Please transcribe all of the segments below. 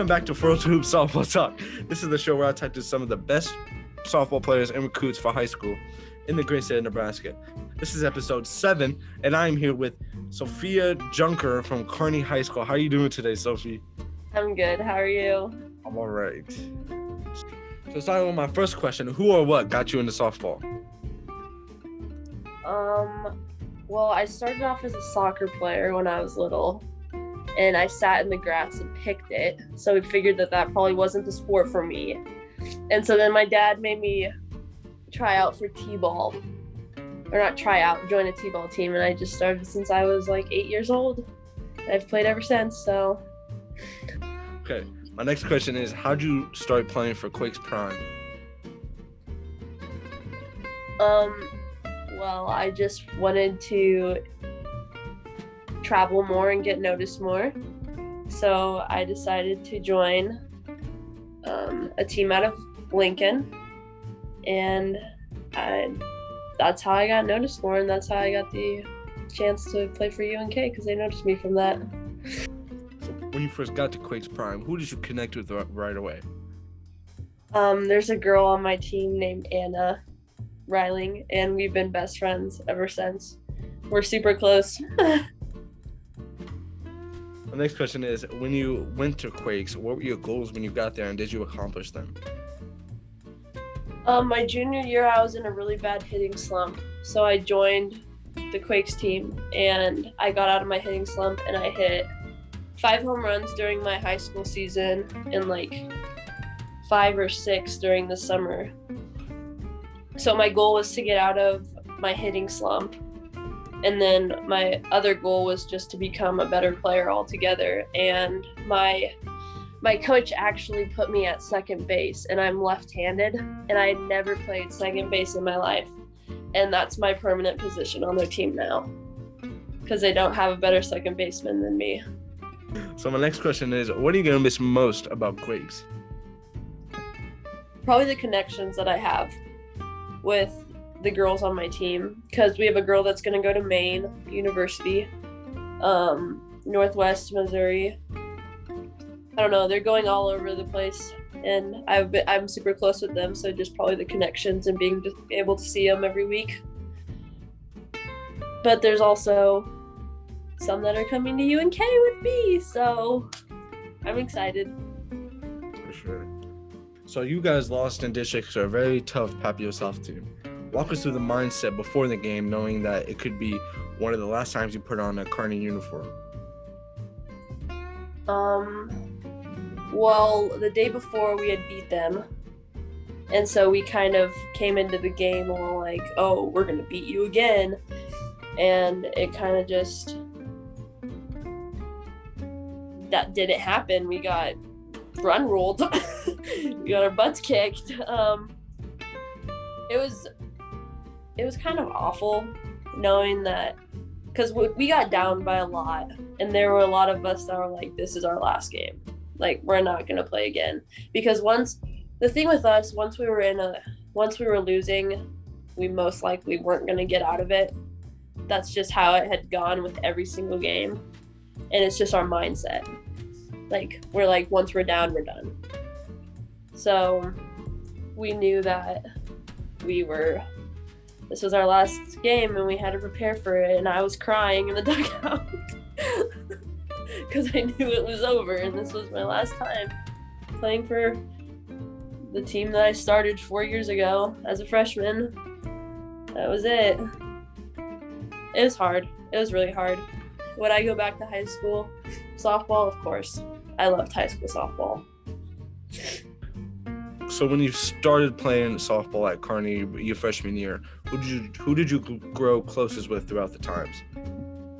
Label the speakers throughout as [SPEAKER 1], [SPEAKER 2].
[SPEAKER 1] Welcome back to Frozen Hoop Softball Talk. This is the show where I talk to some of the best softball players and recruits for high school in the great state of Nebraska. This is episode seven, and I'm here with Sophia Junker from Kearney High School. How are you doing today, Sophie?
[SPEAKER 2] I'm good. How are you?
[SPEAKER 1] I'm all right. So, starting with my first question Who or what got you into softball?
[SPEAKER 2] Um, well, I started off as a soccer player when I was little, and I sat in the grass and picked it. So we figured that that probably wasn't the sport for me. And so then my dad made me try out for t-ball, or not try out, join a t-ball team, and I just started since I was like eight years old. I've played ever since. So.
[SPEAKER 1] Okay. My next question is How'd you start playing for Quakes Prime?
[SPEAKER 2] Um, well, I just wanted to travel more and get noticed more. So I decided to join um, a team out of Lincoln, and I, that's how I got noticed more, and that's how I got the chance to play for UNK because they noticed me from that.
[SPEAKER 1] So when you first got to Quakes Prime, who did you connect with right away?
[SPEAKER 2] Um, there's a girl on my team named Anna Riling, and we've been best friends ever since. We're super close.
[SPEAKER 1] My next question is When you went to Quakes, what were your goals when you got there, and did you accomplish them?
[SPEAKER 2] Um, my junior year, I was in a really bad hitting slump, so I joined the Quakes team, and I got out of my hitting slump, and I hit five home runs during my high school season, and like five or six during the summer. So my goal was to get out of my hitting slump, and then my other goal was just to become a better player altogether. And my my coach actually put me at second base and I'm left-handed and I never played second base in my life. And that's my permanent position on their team now. Cuz they don't have a better second baseman than me.
[SPEAKER 1] So, my next question is What are you going to miss most about Quakes?
[SPEAKER 2] Probably the connections that I have with the girls on my team cuz we have a girl that's going to go to Maine University um Northwest Missouri. I don't know, they're going all over the place and I've been, I'm super close with them, so just probably the connections and being able to see them every week. But there's also some that are coming to UNK with me, so I'm excited.
[SPEAKER 1] For sure. So, you guys lost in districts to a very tough Papio South team. Walk us through the mindset before the game, knowing that it could be one of the last times you put on a Kearney uniform.
[SPEAKER 2] Um, well, the day before we had beat them, and so we kind of came into the game all like, "Oh, we're gonna beat you again," and it kind of just that didn't happen. We got run ruled. we got our butts kicked. Um, it was it was kind of awful knowing that because we, got down by a lot and there were a lot of us that were like this is our last game. Like we're not going to play again. Because once the thing with us once we were in a once we were losing we most likely weren't going to get out of it. That's just how it had gone with every single game and it's just our mindset. Like we're like once we're down we're done. So we knew that we were this was our last game and we had to prepare for it and i was crying in the dugout. Because i knew it was over and this was my last time playing for the team that i started four years ago as a freshman. That was it. It was hard. It was really hard. Would i go back to high school? Softball of course. I loved high school softball
[SPEAKER 1] So, when you started playing softball at Kearney your freshman year, who did you who did you grow closest with throughout the times?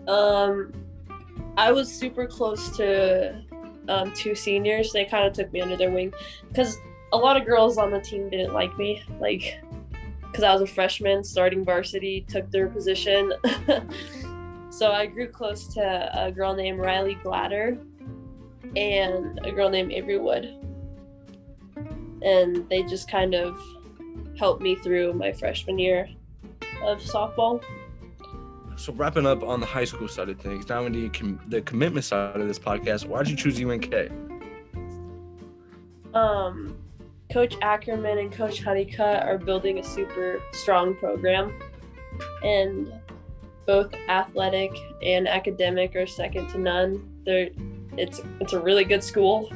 [SPEAKER 2] Um, I was super close to um, two seniors. They kind of took me under their wing because a lot of girls on the team didn't like me, like because I was a freshman starting varsity, took their position. so I grew close to a girl named Riley Gladder and a girl named Avery Wood, and they just kind of helped me through my freshman year of softball.
[SPEAKER 1] So wrapping up on the high school side of things, now into com- the commitment side of this podcast, why did you choose UNK?
[SPEAKER 2] Um, Coach Ackerman and Coach Honeycutt are building a super strong program, and both athletic and academic are second to none. They're it's it's a really good school,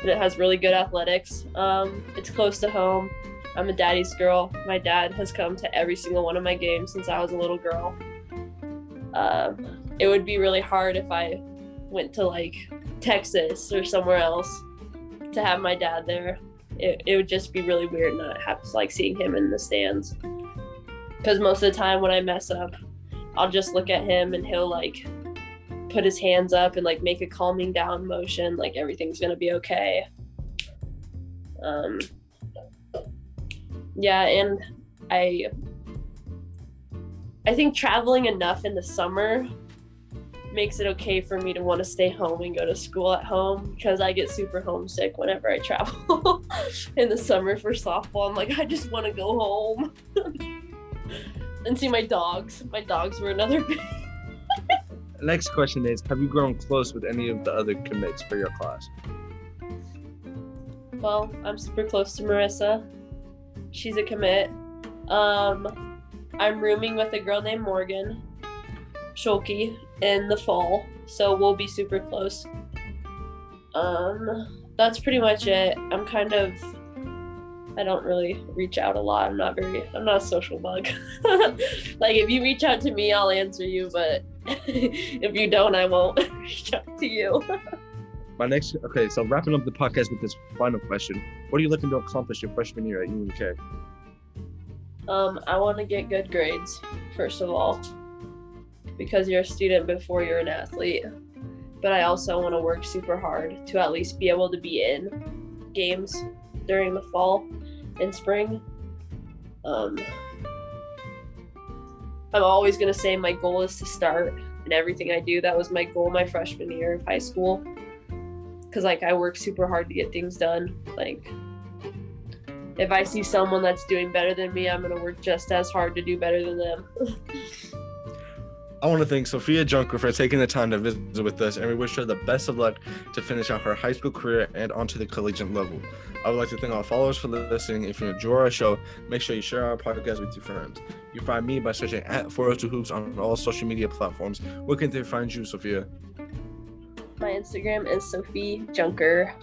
[SPEAKER 2] and it has really good athletics. Um, it's close to home. I'm a daddy's girl. My dad has come to every single one of my games since I was a little girl. Um, it would be really hard if I went to like Texas or somewhere else to have my dad there. It, it would just be really weird not have like seeing him in the stands. Because most of the time when I mess up, I'll just look at him and he'll like put his hands up and like make a calming down motion, like everything's gonna be okay. Um, yeah, and I I think traveling enough in the summer makes it okay for me to want to stay home and go to school at home because I get super homesick whenever I travel in the summer for softball. I'm like, I just want to go home and see my dogs. My dogs were another.
[SPEAKER 1] Next question is Have you grown close with any of the other commits for your class?
[SPEAKER 2] Well, I'm super close to Marissa. She's a commit. Um, I'm rooming with a girl named Morgan Schulke in the fall, so we'll be super close. Um, that's pretty much it. I'm kind of I don't really reach out a lot. I'm not very I'm not a social bug. like if you reach out to me, I'll answer you, but if you don't, I won't to you.
[SPEAKER 1] My next okay, so wrapping up the podcast with this final question. What are you looking to accomplish your freshman year at UNK?
[SPEAKER 2] Um, I want to get good grades, first of all, because you're a student before you're an athlete. But I also want to work super hard to at least be able to be in games during the fall and spring. Um, I'm always going to say my goal is to start in everything I do. That was my goal my freshman year of high school. Because, like, I work super hard to get things done. Like, if I see someone that's doing better than me, I'm going to work just as hard to do better than them.
[SPEAKER 1] I want to thank Sophia Junker for taking the time to visit with us, and we wish her the best of luck to finish out her high school career and onto the collegiate level. I would like to thank our followers for listening. If you enjoy our show, make sure you share our podcast with your friends. You find me by searching at 402 Hoops on all social media platforms. Where can they find you, Sophia?
[SPEAKER 2] My Instagram is Sophie Junker.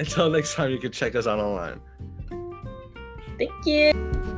[SPEAKER 1] Until next time, you can check us out online.
[SPEAKER 2] Thank you.